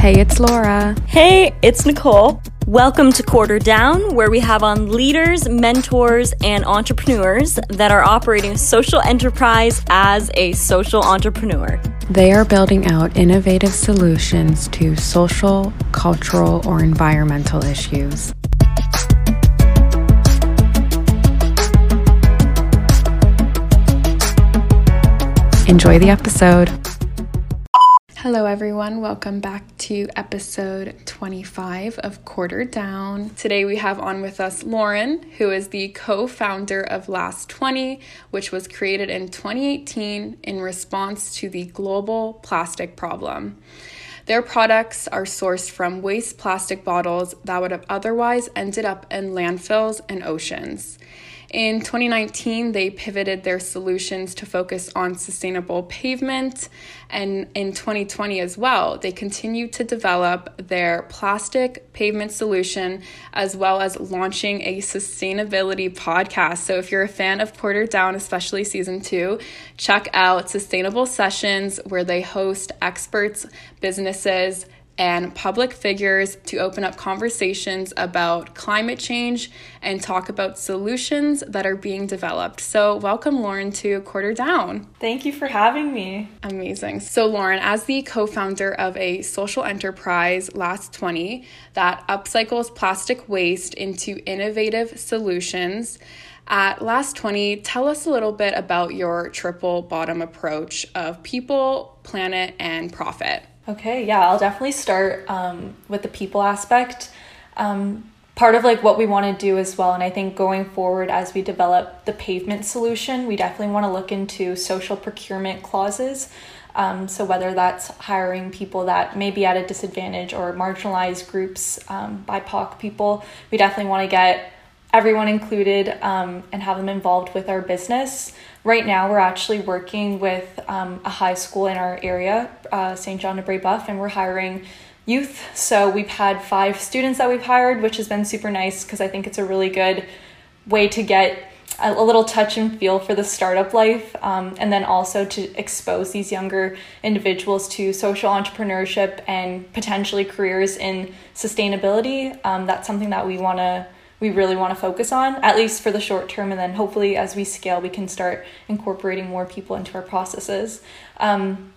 Hey, it's Laura. Hey, it's Nicole. Welcome to Quarter Down, where we have on leaders, mentors, and entrepreneurs that are operating social enterprise as a social entrepreneur. They are building out innovative solutions to social, cultural, or environmental issues. Enjoy the episode. Hello, everyone. Welcome back to episode 25 of Quarter Down. Today we have on with us Lauren, who is the co founder of Last 20, which was created in 2018 in response to the global plastic problem. Their products are sourced from waste plastic bottles that would have otherwise ended up in landfills and oceans. In 2019, they pivoted their solutions to focus on sustainable pavement. And in 2020 as well, they continued to develop their plastic pavement solution as well as launching a sustainability podcast. So if you're a fan of Quarter Down, especially season two, check out Sustainable Sessions where they host experts, businesses, and public figures to open up conversations about climate change and talk about solutions that are being developed. So, welcome, Lauren, to Quarter Down. Thank you for having me. Amazing. So, Lauren, as the co founder of a social enterprise, Last 20, that upcycles plastic waste into innovative solutions, at Last 20, tell us a little bit about your triple bottom approach of people, planet, and profit. Okay, yeah, I'll definitely start um, with the people aspect. Um, part of like what we want to do as well, and I think going forward as we develop the pavement solution, we definitely want to look into social procurement clauses. Um, so whether that's hiring people that may be at a disadvantage or marginalized groups, um, BIPOC people, we definitely want to get everyone included um, and have them involved with our business. Right now, we're actually working with um, a high school in our area, uh, St. John de Brebeuf, and we're hiring youth. So we've had five students that we've hired, which has been super nice because I think it's a really good way to get a, a little touch and feel for the startup life, um, and then also to expose these younger individuals to social entrepreneurship and potentially careers in sustainability. Um, that's something that we want to we really want to focus on, at least for the short term. And then hopefully, as we scale, we can start incorporating more people into our processes. Um,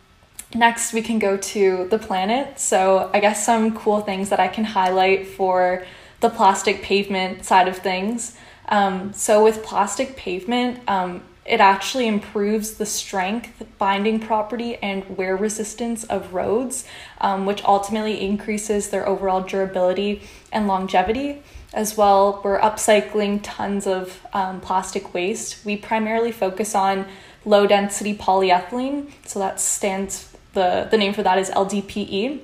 next, we can go to the planet. So, I guess some cool things that I can highlight for the plastic pavement side of things. Um, so, with plastic pavement, um, it actually improves the strength, binding property, and wear resistance of roads, um, which ultimately increases their overall durability and longevity as well. We're upcycling tons of um, plastic waste. We primarily focus on low density polyethylene, so that stands the the name for that is LDPE,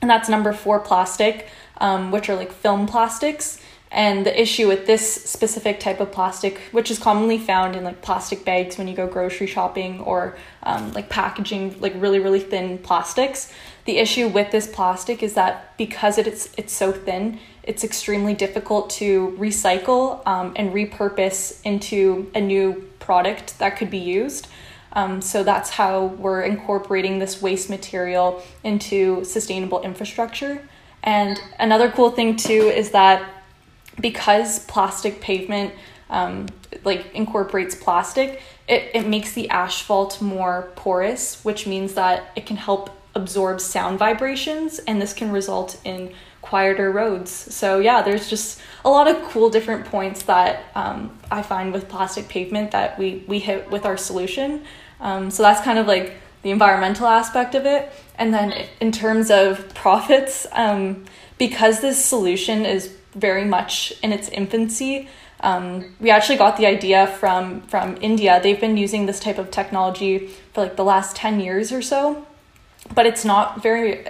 and that's number four plastic, um, which are like film plastics. And the issue with this specific type of plastic, which is commonly found in like plastic bags when you go grocery shopping or um, like packaging, like really, really thin plastics, the issue with this plastic is that because it's, it's so thin, it's extremely difficult to recycle um, and repurpose into a new product that could be used. Um, so that's how we're incorporating this waste material into sustainable infrastructure. And another cool thing too is that because plastic pavement um, like incorporates plastic, it, it makes the asphalt more porous, which means that it can help absorb sound vibrations, and this can result in quieter roads. So yeah, there's just a lot of cool different points that um, I find with plastic pavement that we we hit with our solution. Um, so that's kind of like the environmental aspect of it, and then in terms of profits, um, because this solution is very much in its infancy. Um, we actually got the idea from from India. They've been using this type of technology for like the last ten years or so, but it's not very.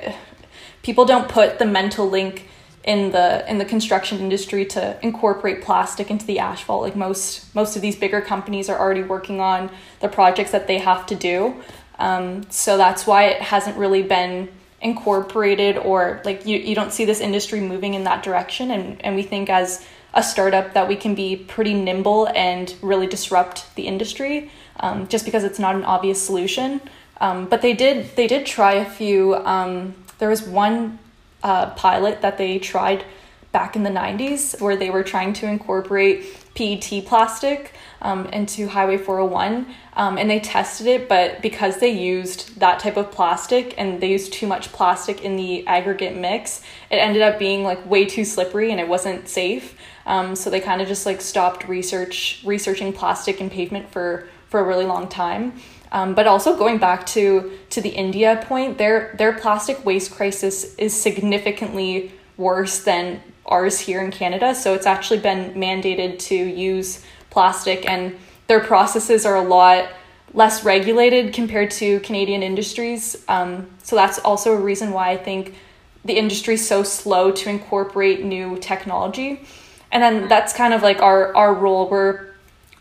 People don't put the mental link in the in the construction industry to incorporate plastic into the asphalt. Like most most of these bigger companies are already working on the projects that they have to do. Um, so that's why it hasn't really been incorporated or like you, you don't see this industry moving in that direction and, and we think as a startup that we can be pretty nimble and really disrupt the industry um, just because it's not an obvious solution um, but they did they did try a few um, there was one uh, pilot that they tried back in the 90s where they were trying to incorporate PET plastic um, into Highway 401 um, and they tested it, but because they used that type of plastic and they used too much plastic in the aggregate mix, it ended up being like way too slippery and it wasn't safe. Um, so they kind of just like stopped research researching plastic and pavement for for a really long time. Um, but also going back to to the India point, their their plastic waste crisis is significantly worse than ours here in Canada. So it's actually been mandated to use plastic, and their processes are a lot less regulated compared to Canadian industries. Um, so that's also a reason why I think the industry is so slow to incorporate new technology. And then that's kind of like our our role. We're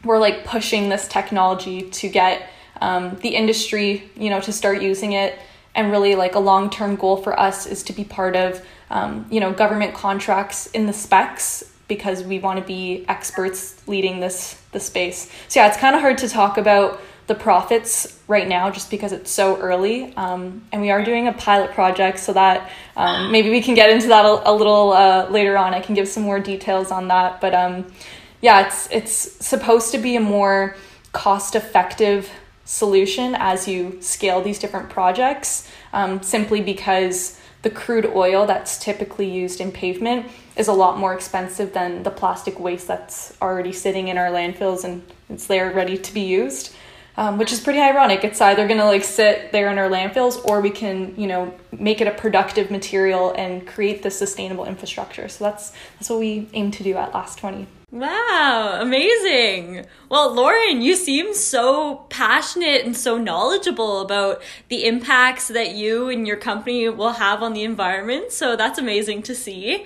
we're like pushing this technology to get um, the industry, you know, to start using it. And really, like a long term goal for us is to be part of, um, you know, government contracts in the specs because we want to be experts leading this the space. So yeah, it's kind of hard to talk about the profits right now just because it's so early. Um, and we are doing a pilot project so that um, maybe we can get into that a, a little uh, later on. I can give some more details on that. But um, yeah, it's it's supposed to be a more cost effective solution as you scale these different projects, um, simply because the crude oil that's typically used in pavement is a lot more expensive than the plastic waste that's already sitting in our landfills and it's there ready to be used. Um, which is pretty ironic. It's either gonna like sit there in our landfills, or we can, you know, make it a productive material and create the sustainable infrastructure. So that's that's what we aim to do at Last Twenty. Wow, amazing. Well, Lauren, you seem so passionate and so knowledgeable about the impacts that you and your company will have on the environment. So that's amazing to see.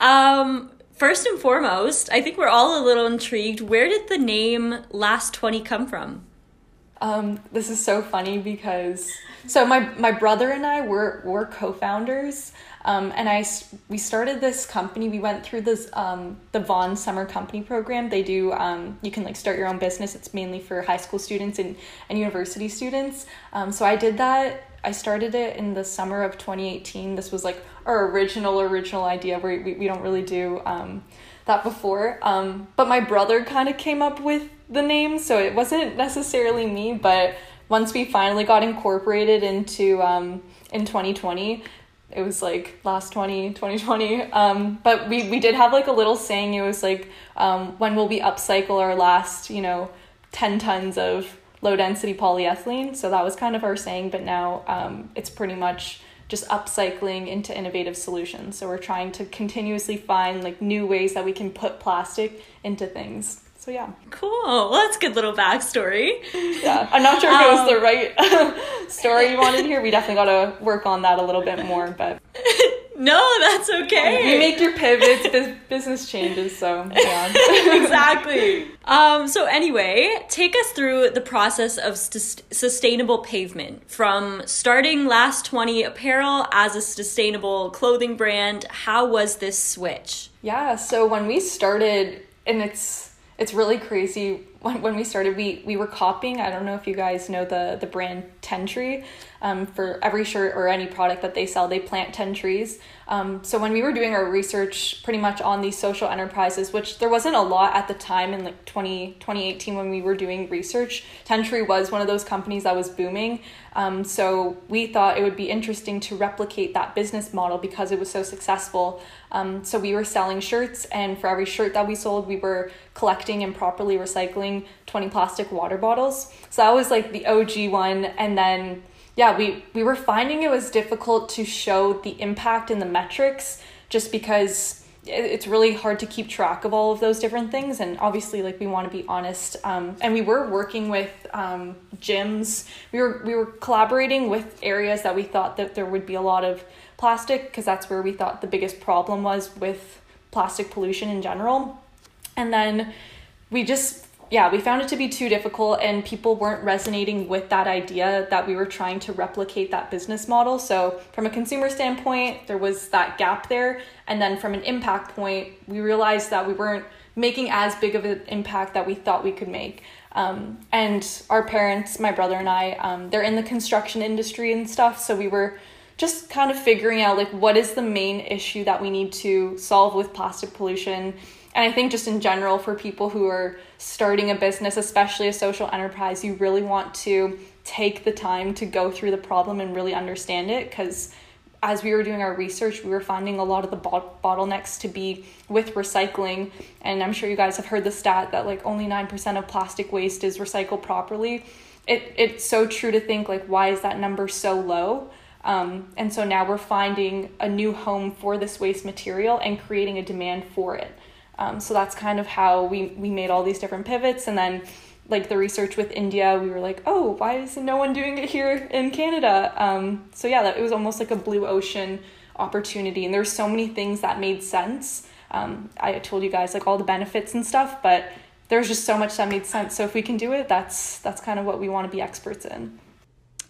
Um, first and foremost, I think we're all a little intrigued. Where did the name Last 20 come from? Um, this is so funny because so my my brother and I were were co-founders um, and I we started this company. We went through this um, the Vaughan Summer Company program. They do um, you can like start your own business. It's mainly for high school students and and university students. Um, so I did that. I started it in the summer of 2018. This was like our original original idea. Where we we don't really do um, that before. Um, but my brother kind of came up with the name, so it wasn't necessarily me. But once we finally got incorporated into um, in 2020 it was like last 20 2020 um, but we, we did have like a little saying it was like um, when will we upcycle our last you know 10 tons of low density polyethylene? So that was kind of our saying but now um, it's pretty much just upcycling into innovative solutions. So we're trying to continuously find like new ways that we can put plastic into things so yeah. Cool. Well, that's a good little backstory. Yeah. I'm not sure if it was the um, right story you wanted here. We definitely got to work on that a little bit more, but. No, that's okay. You make your pivots, business changes, so yeah. exactly. Um, so anyway, take us through the process of st- sustainable pavement from starting Last 20 Apparel as a sustainable clothing brand. How was this switch? Yeah, so when we started, and it's it's really crazy when, when we started we we were copying i don't know if you guys know the the brand tentree um, for every shirt or any product that they sell they plant 10 trees. Um, so when we were doing our research pretty much on these social enterprises which there wasn't a lot at the time in like 20, 2018 when we were doing research tentree was one of those companies that was booming. Um, so we thought it would be interesting to replicate that business model because it was so successful. Um, so we were selling shirts and for every shirt that we sold we were collecting and properly recycling 20 plastic water bottles. So that was like the og one and then yeah, we, we were finding it was difficult to show the impact in the metrics just because it's really hard to keep track of all of those different things and obviously like we want to be honest um, and we were working with um, gyms. We were we were collaborating with areas that we thought that there would be a lot of plastic because that's where we thought the biggest problem was with plastic pollution in general. And then we just yeah, we found it to be too difficult and people weren't resonating with that idea that we were trying to replicate that business model. So, from a consumer standpoint, there was that gap there. And then from an impact point, we realized that we weren't making as big of an impact that we thought we could make. Um, and our parents, my brother and I, um, they're in the construction industry and stuff. So, we were just kind of figuring out like what is the main issue that we need to solve with plastic pollution and I think just in general for people who are starting a business, especially a social enterprise, you really want to take the time to go through the problem and really understand it because as we were doing our research, we were finding a lot of the bottlenecks to be with recycling. And I'm sure you guys have heard the stat that like only 9% of plastic waste is recycled properly. It, it's so true to think like, why is that number so low? Um, and so now we're finding a new home for this waste material and creating a demand for it. Um, so that's kind of how we, we made all these different pivots. And then, like the research with India, we were like, oh, why is no one doing it here in Canada? Um, so yeah, that it was almost like a blue ocean opportunity. And there's so many things that made sense. Um, I told you guys like all the benefits and stuff, but there's just so much that made sense. So if we can do it, that's that's kind of what we want to be experts in.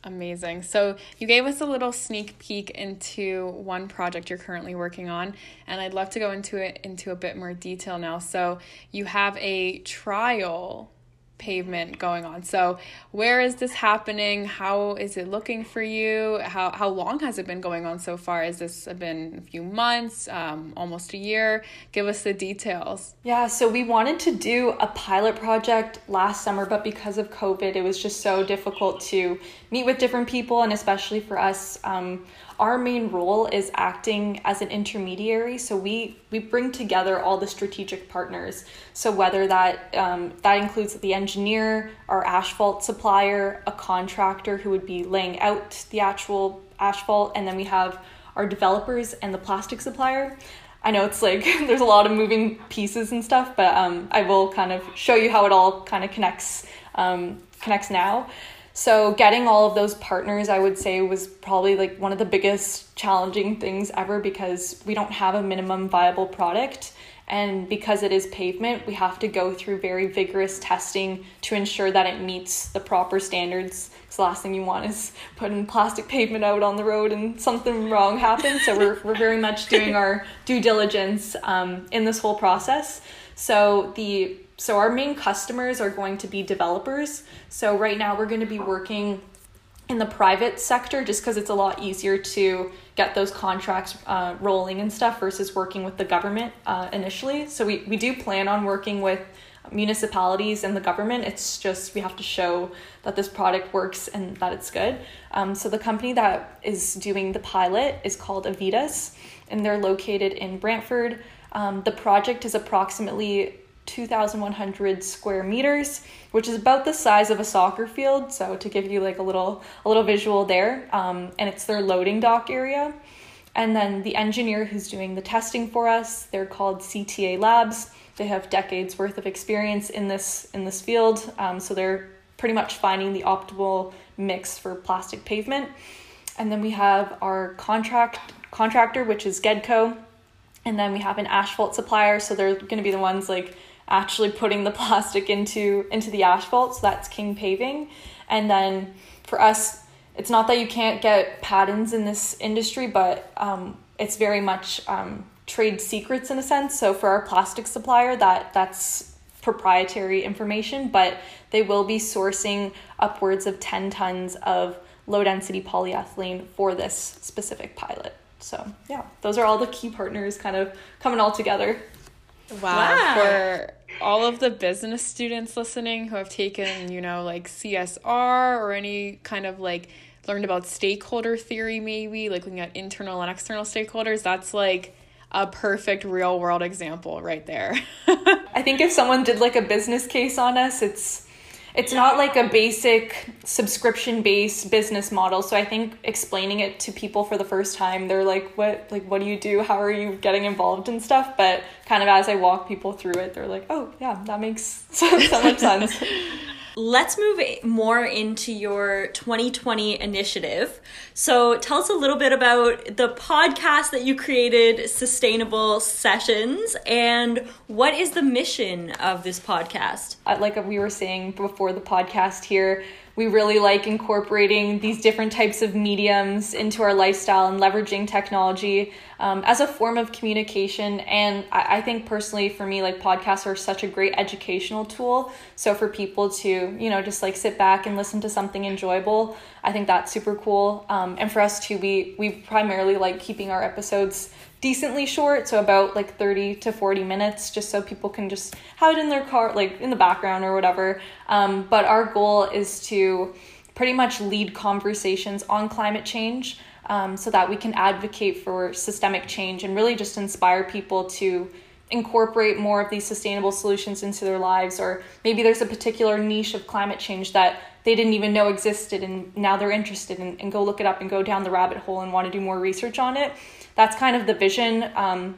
Amazing. So, you gave us a little sneak peek into one project you're currently working on, and I'd love to go into it into a bit more detail now. So, you have a trial pavement going on. So, where is this happening? How is it looking for you? How how long has it been going on so far? Has this been a few months, um, almost a year? Give us the details. Yeah, so we wanted to do a pilot project last summer, but because of COVID, it was just so difficult to meet with different people, and especially for us. Um, our main role is acting as an intermediary so we we bring together all the strategic partners so whether that um, that includes the engineer our asphalt supplier a contractor who would be laying out the actual asphalt and then we have our developers and the plastic supplier I know it's like there's a lot of moving pieces and stuff, but um, I will kind of show you how it all kind of connects um, connects now. So getting all of those partners, I would say, was probably like one of the biggest challenging things ever because we don't have a minimum viable product. And because it is pavement, we have to go through very vigorous testing to ensure that it meets the proper standards. Because the last thing you want is putting plastic pavement out on the road and something wrong happens. So we're, we're very much doing our due diligence um, in this whole process. So the so our main customers are going to be developers. So right now we're going to be working in the private sector just because it's a lot easier to get those contracts uh, rolling and stuff versus working with the government uh, initially. So we, we do plan on working with municipalities and the government. It's just we have to show that this product works and that it's good. Um, so the company that is doing the pilot is called Avitas, and they're located in Brantford. Um, the project is approximately 2,100 square meters, which is about the size of a soccer field. So to give you like a little a little visual there, um, and it's their loading dock area. And then the engineer who's doing the testing for us, they're called CTA Labs. They have decades worth of experience in this in this field, um, so they're pretty much finding the optimal mix for plastic pavement. And then we have our contract contractor, which is Gedco, and then we have an asphalt supplier, so they're going to be the ones like actually putting the plastic into into the asphalt so that's king paving. And then for us it's not that you can't get patents in this industry but um, it's very much um, trade secrets in a sense. So for our plastic supplier that that's proprietary information but they will be sourcing upwards of 10 tons of low density polyethylene for this specific pilot. So yeah those are all the key partners kind of coming all together Wow. wow. For all of the business students listening who have taken, you know, like CSR or any kind of like learned about stakeholder theory, maybe like looking at internal and external stakeholders, that's like a perfect real world example right there. I think if someone did like a business case on us, it's it's not like a basic subscription based business model so i think explaining it to people for the first time they're like what like what do you do? How are you getting involved and stuff? But kind of as i walk people through it they're like oh yeah that makes so, so much sense Let's move more into your 2020 initiative. So, tell us a little bit about the podcast that you created, Sustainable Sessions, and what is the mission of this podcast? Uh, like we were saying before the podcast here, we really like incorporating these different types of mediums into our lifestyle and leveraging technology um, as a form of communication. And I, I think personally, for me, like podcasts are such a great educational tool. So for people to, you know, just like sit back and listen to something enjoyable, I think that's super cool. Um, and for us too, we we primarily like keeping our episodes decently short, so about like 30 to 40 minutes, just so people can just have it in their car, like in the background or whatever. Um, but our goal is to pretty much lead conversations on climate change um, so that we can advocate for systemic change and really just inspire people to incorporate more of these sustainable solutions into their lives or maybe there's a particular niche of climate change that they didn't even know existed and now they're interested in, and go look it up and go down the rabbit hole and want to do more research on it that's kind of the vision. Um,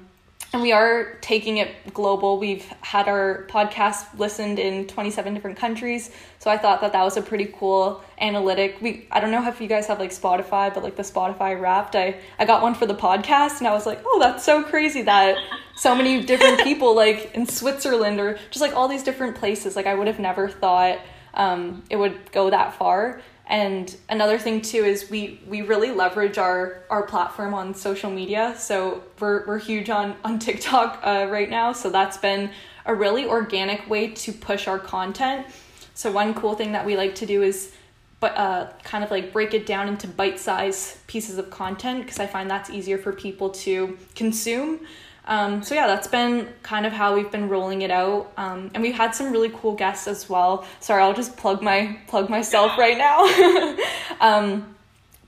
and we are taking it global. We've had our podcast listened in 27 different countries. So I thought that that was a pretty cool analytic. We I don't know if you guys have like Spotify, but like the Spotify Wrapped, I I got one for the podcast and I was like, "Oh, that's so crazy that so many different people like in Switzerland or just like all these different places. Like I would have never thought um, it would go that far. And another thing too is we we really leverage our our platform on social media. So we're we're huge on on TikTok uh, right now. So that's been a really organic way to push our content. So one cool thing that we like to do is but uh, kind of like break it down into bite-sized pieces of content because I find that's easier for people to consume. Um, so yeah, that's been kind of how we've been rolling it out, um, and we've had some really cool guests as well. Sorry, I'll just plug my plug myself right now. um,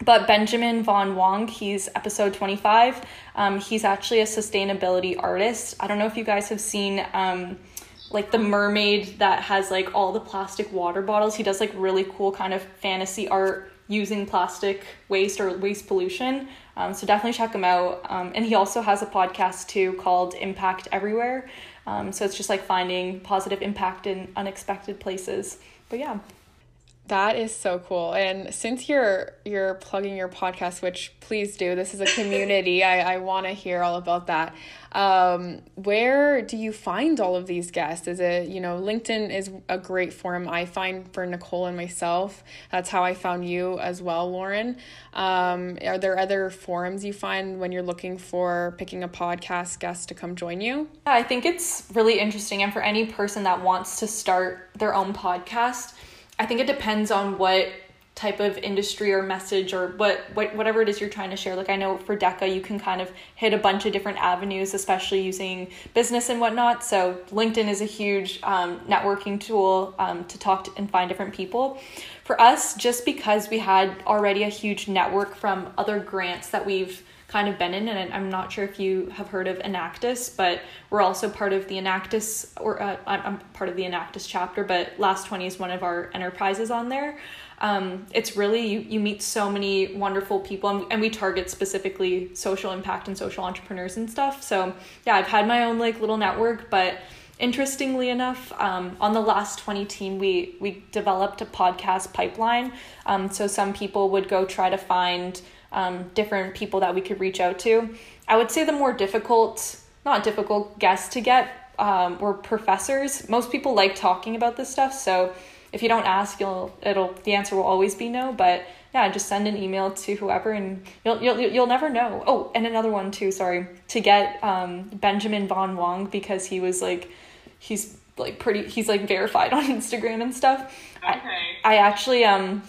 but Benjamin Von Wong, he's episode 25. Um, he's actually a sustainability artist. I don't know if you guys have seen um, like the mermaid that has like all the plastic water bottles. He does like really cool kind of fantasy art using plastic waste or waste pollution. Um, so definitely check him out. Um, and he also has a podcast too called Impact Everywhere. Um, so it's just like finding positive impact in unexpected places. But yeah. That is so cool. And since you're you're plugging your podcast, which please do, this is a community. I, I want to hear all about that. Um, where do you find all of these guests? Is it, you know, LinkedIn is a great forum I find for Nicole and myself. That's how I found you as well, Lauren. Um, are there other forums you find when you're looking for picking a podcast guest to come join you? Yeah, I think it's really interesting. And for any person that wants to start their own podcast, I think it depends on what type of industry or message or what, what whatever it is you're trying to share. Like I know for DECA, you can kind of hit a bunch of different avenues, especially using business and whatnot. So LinkedIn is a huge um, networking tool um, to talk to and find different people. For us, just because we had already a huge network from other grants that we've kind of been in and i'm not sure if you have heard of enactus but we're also part of the enactus or uh, i'm part of the enactus chapter but last 20 is one of our enterprises on there. Um, it's really you, you meet so many wonderful people and, and we target specifically social impact and social entrepreneurs and stuff. So yeah i've had my own like little network but interestingly enough um, on the last 20 team we we developed a podcast pipeline. Um, so some people would go try to find um, different people that we could reach out to. I would say the more difficult, not difficult guests to get um, were professors. Most people like talking about this stuff, so if you don't ask, you'll it'll the answer will always be no. But yeah, just send an email to whoever, and you'll you'll you'll never know. Oh, and another one too. Sorry to get um, Benjamin Von Wong because he was like he's like pretty he's like verified on Instagram and stuff. Okay. I, I actually um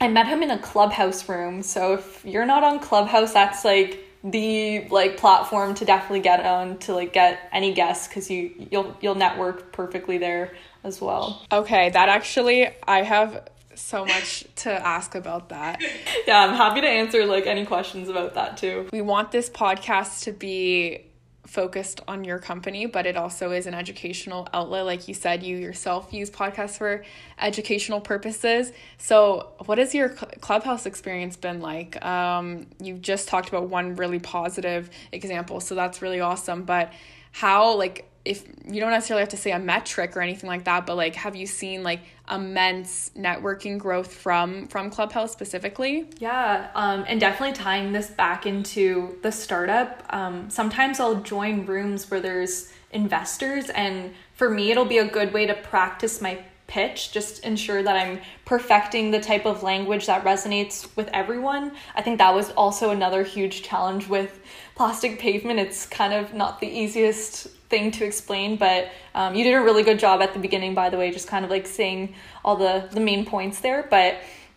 I met him in a clubhouse room. So if you're not on Clubhouse, that's like the like platform to definitely get on to like get any guests because you you'll you'll network perfectly there as well. Okay, that actually I have so much to ask about that. yeah, I'm happy to answer like any questions about that too. We want this podcast to be focused on your company, but it also is an educational outlet. Like you said, you yourself use podcasts for educational purposes. So, what has your clubhouse experience been like? Um, you just talked about one really positive example, so that's really awesome. But how, like, if you don't necessarily have to say a metric or anything like that but like have you seen like immense networking growth from from clubhouse specifically yeah um, and definitely tying this back into the startup um, sometimes i'll join rooms where there's investors and for me it'll be a good way to practice my pitch, just ensure that I'm perfecting the type of language that resonates with everyone. I think that was also another huge challenge with plastic pavement. It's kind of not the easiest thing to explain, but um, you did a really good job at the beginning, by the way, just kind of like saying all the, the main points there. But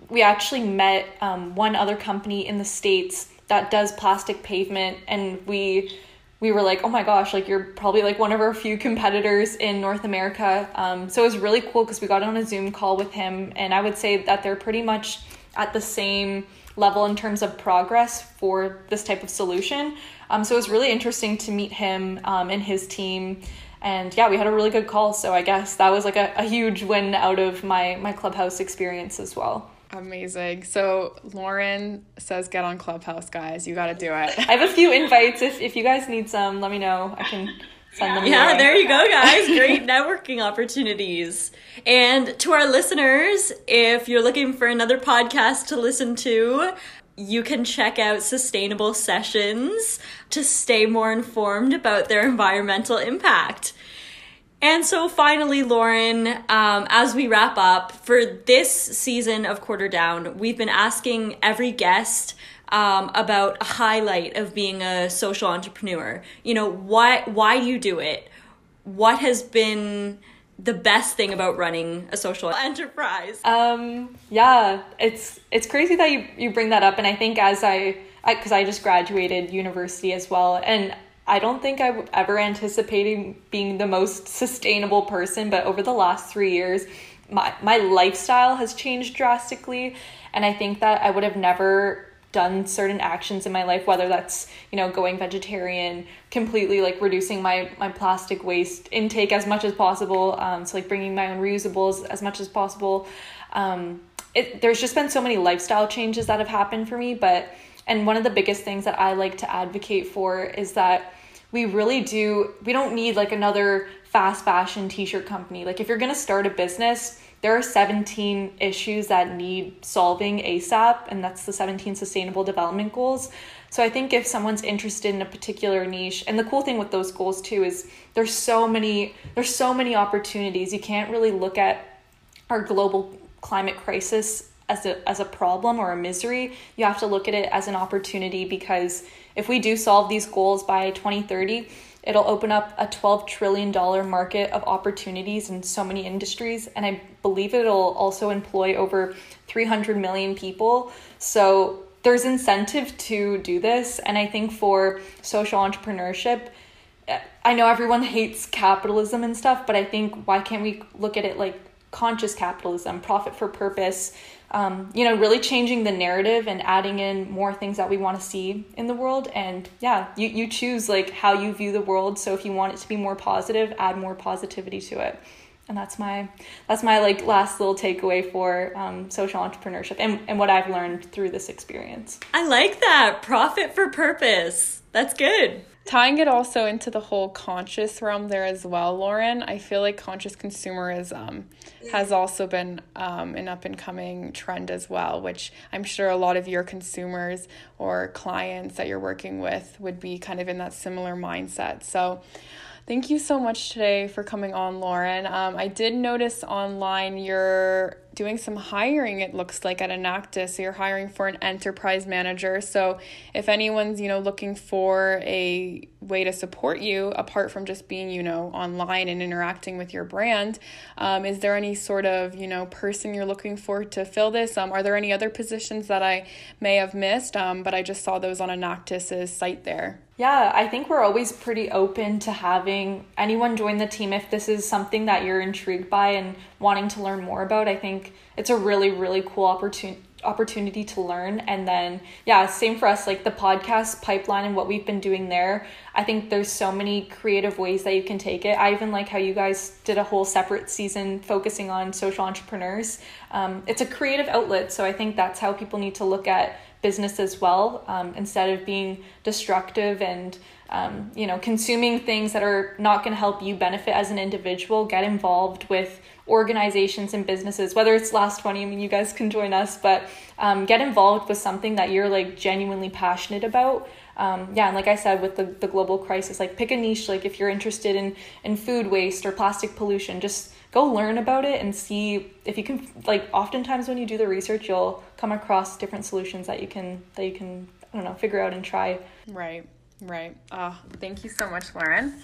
we actually met um, one other company in the States that does plastic pavement, and we we were like, oh my gosh, like you're probably like one of our few competitors in North America. Um, so it was really cool because we got on a Zoom call with him, and I would say that they're pretty much at the same level in terms of progress for this type of solution. Um, so it was really interesting to meet him um, and his team. And yeah, we had a really good call. So I guess that was like a, a huge win out of my, my clubhouse experience as well. Amazing. So Lauren says get on Clubhouse, guys. You got to do it. I have a few invites. If, if you guys need some, let me know. I can send them. Yeah, there you go, guys. Great networking opportunities. And to our listeners, if you're looking for another podcast to listen to, you can check out Sustainable Sessions to stay more informed about their environmental impact. And so finally, Lauren, um, as we wrap up for this season of Quarter Down, we've been asking every guest um, about a highlight of being a social entrepreneur. You know, why why do you do it? What has been the best thing about running a social enterprise? Um, yeah, it's it's crazy that you you bring that up, and I think as I because I, I just graduated university as well, and I don't think I've ever anticipating being the most sustainable person, but over the last three years, my, my lifestyle has changed drastically. And I think that I would have never done certain actions in my life, whether that's, you know, going vegetarian, completely like reducing my, my plastic waste intake as much as possible. Um, so like bringing my own reusables as much as possible. Um, it, there's just been so many lifestyle changes that have happened for me, but and one of the biggest things that I like to advocate for is that we really do, we don't need like another fast fashion t shirt company. Like, if you're gonna start a business, there are 17 issues that need solving ASAP, and that's the 17 sustainable development goals. So I think if someone's interested in a particular niche, and the cool thing with those goals too is there's so many there's so many opportunities. You can't really look at our global climate crisis as a as a problem or a misery. You have to look at it as an opportunity because if we do solve these goals by 2030, it'll open up a 12 trillion dollar market of opportunities in so many industries and I believe it'll also employ over 300 million people. So there's incentive to do this and I think for social entrepreneurship I know everyone hates capitalism and stuff, but I think why can't we look at it like conscious capitalism, profit for purpose, um, you know, really changing the narrative and adding in more things that we want to see in the world. And yeah, you, you choose like how you view the world. So if you want it to be more positive, add more positivity to it. And that's my that's my like last little takeaway for um, social entrepreneurship and, and what I've learned through this experience. I like that profit for purpose. That's good tying it also into the whole conscious realm there as well lauren i feel like conscious consumerism has also been um, an up and coming trend as well which i'm sure a lot of your consumers or clients that you're working with would be kind of in that similar mindset. So Thank you so much today for coming on, Lauren. Um, I did notice online you're doing some hiring it looks like at Enactus. So you're hiring for an enterprise manager. So if anyone's you know looking for a way to support you apart from just being you know online and interacting with your brand um, is there any sort of you know person you're looking for to fill this? Um, are there any other positions that i may have missed? Um, but i just saw those on Enactus's site there yeah, I think we're always pretty open to having anyone join the team if this is something that you're intrigued by and wanting to learn more about. I think it's a really, really cool opportunity opportunity to learn. And then yeah same for us like the podcast pipeline and what we've been doing there. I think there's so many creative ways that you can take it. I even like how you guys did a whole separate season focusing on social entrepreneurs. Um, it's a creative outlet so i think that's how people need to look at business as well um, instead of being destructive and um, you know, consuming things that are not going to help you benefit as an individual, get involved with organizations and businesses, whether it's Last 20, I mean, you guys can join us, but um, get involved with something that you're like genuinely passionate about. Um, yeah, and like I said, with the, the global crisis, like pick a niche, like if you're interested in, in food waste or plastic pollution, just go learn about it and see if you can, like oftentimes when you do the research, you'll come across different solutions that you can, that you can, I don't know, figure out and try. Right. Right. Oh, thank you so much, Lauren.